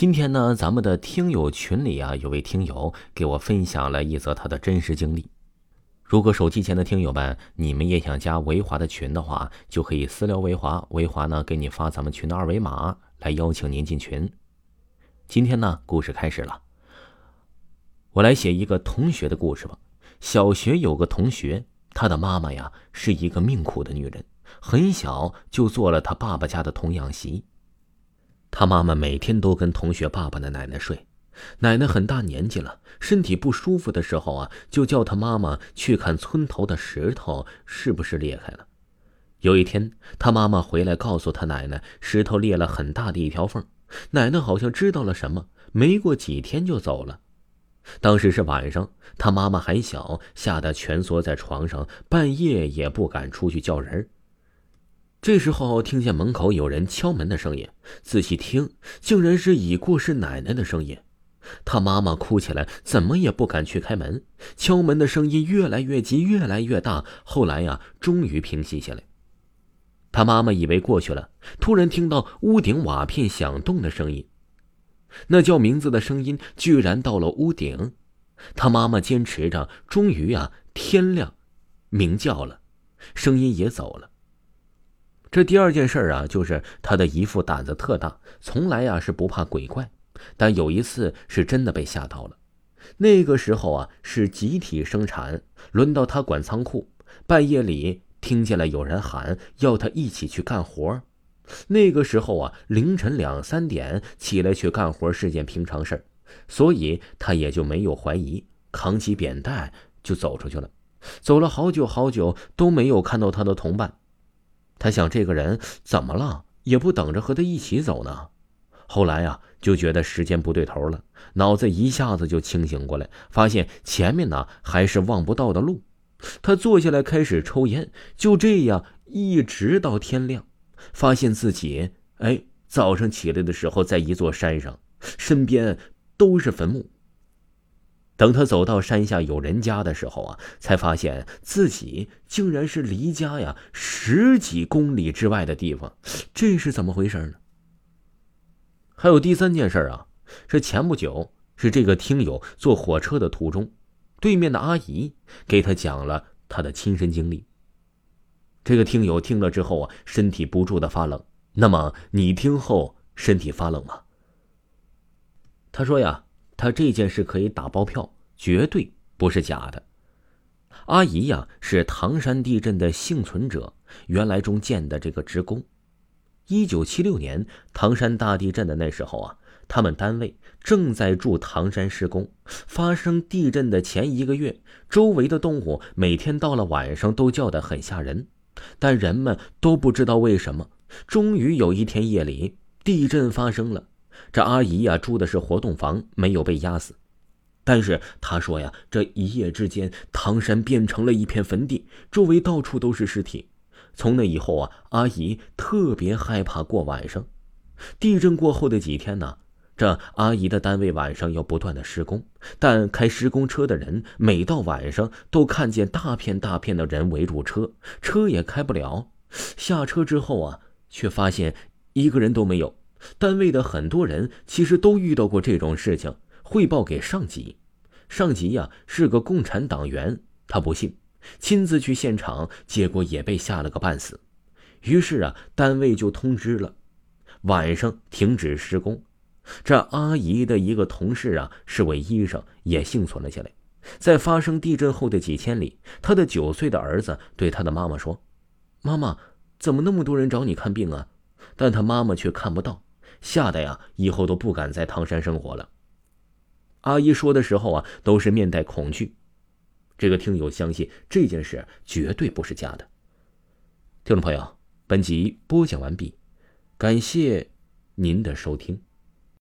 今天呢，咱们的听友群里啊，有位听友给我分享了一则他的真实经历。如果手机前的听友们，你们也想加维华的群的话，就可以私聊维华，维华呢给你发咱们群的二维码来邀请您进群。今天呢，故事开始了。我来写一个同学的故事吧。小学有个同学，他的妈妈呀是一个命苦的女人，很小就做了他爸爸家的童养媳。他妈妈每天都跟同学爸爸的奶奶睡，奶奶很大年纪了，身体不舒服的时候啊，就叫他妈妈去看村头的石头是不是裂开了。有一天，他妈妈回来告诉他奶奶，石头裂了很大的一条缝。奶奶好像知道了什么，没过几天就走了。当时是晚上，他妈妈还小，吓得蜷缩在床上，半夜也不敢出去叫人。这时候听见门口有人敲门的声音，仔细听，竟然是已过世奶奶的声音。他妈妈哭起来，怎么也不敢去开门。敲门的声音越来越急，越来越大，后来呀，终于平息下来。他妈妈以为过去了，突然听到屋顶瓦片响动的声音，那叫名字的声音居然到了屋顶。他妈妈坚持着，终于啊，天亮，鸣叫了，声音也走了。这第二件事啊，就是他的姨父胆子特大，从来呀是不怕鬼怪，但有一次是真的被吓到了。那个时候啊是集体生产，轮到他管仓库，半夜里听见了有人喊要他一起去干活。那个时候啊凌晨两三点起来去干活是件平常事，所以他也就没有怀疑，扛起扁担就走出去了。走了好久好久都没有看到他的同伴。他想，这个人怎么了？也不等着和他一起走呢。后来呀，就觉得时间不对头了，脑子一下子就清醒过来，发现前面呢还是望不到的路。他坐下来开始抽烟，就这样一直到天亮，发现自己哎，早上起来的时候在一座山上，身边都是坟墓。等他走到山下有人家的时候啊，才发现自己竟然是离家呀十几公里之外的地方，这是怎么回事呢？还有第三件事啊，是前不久是这个听友坐火车的途中，对面的阿姨给他讲了他的亲身经历。这个听友听了之后啊，身体不住的发冷。那么你听后身体发冷吗？他说呀。他这件事可以打包票，绝对不是假的。阿姨呀，是唐山地震的幸存者，原来中建的这个职工。一九七六年唐山大地震的那时候啊，他们单位正在驻唐山施工。发生地震的前一个月，周围的动物每天到了晚上都叫得很吓人，但人们都不知道为什么。终于有一天夜里，地震发生了。这阿姨呀，住的是活动房，没有被压死。但是她说呀，这一夜之间，唐山变成了一片坟地，周围到处都是尸体。从那以后啊，阿姨特别害怕过晚上。地震过后的几天呢，这阿姨的单位晚上要不断的施工，但开施工车的人每到晚上都看见大片大片的人围住车，车也开不了。下车之后啊，却发现一个人都没有。单位的很多人其实都遇到过这种事情，汇报给上级。上级呀是个共产党员，他不信，亲自去现场，结果也被吓了个半死。于是啊，单位就通知了，晚上停止施工。这阿姨的一个同事啊是位医生，也幸存了下来。在发生地震后的几千里，他的九岁的儿子对他的妈妈说：“妈妈，怎么那么多人找你看病啊？”但他妈妈却看不到。吓得呀，以后都不敢在唐山生活了。阿姨说的时候啊，都是面带恐惧。这个听友相信这件事绝对不是假的。听众朋友，本集播讲完毕，感谢您的收听。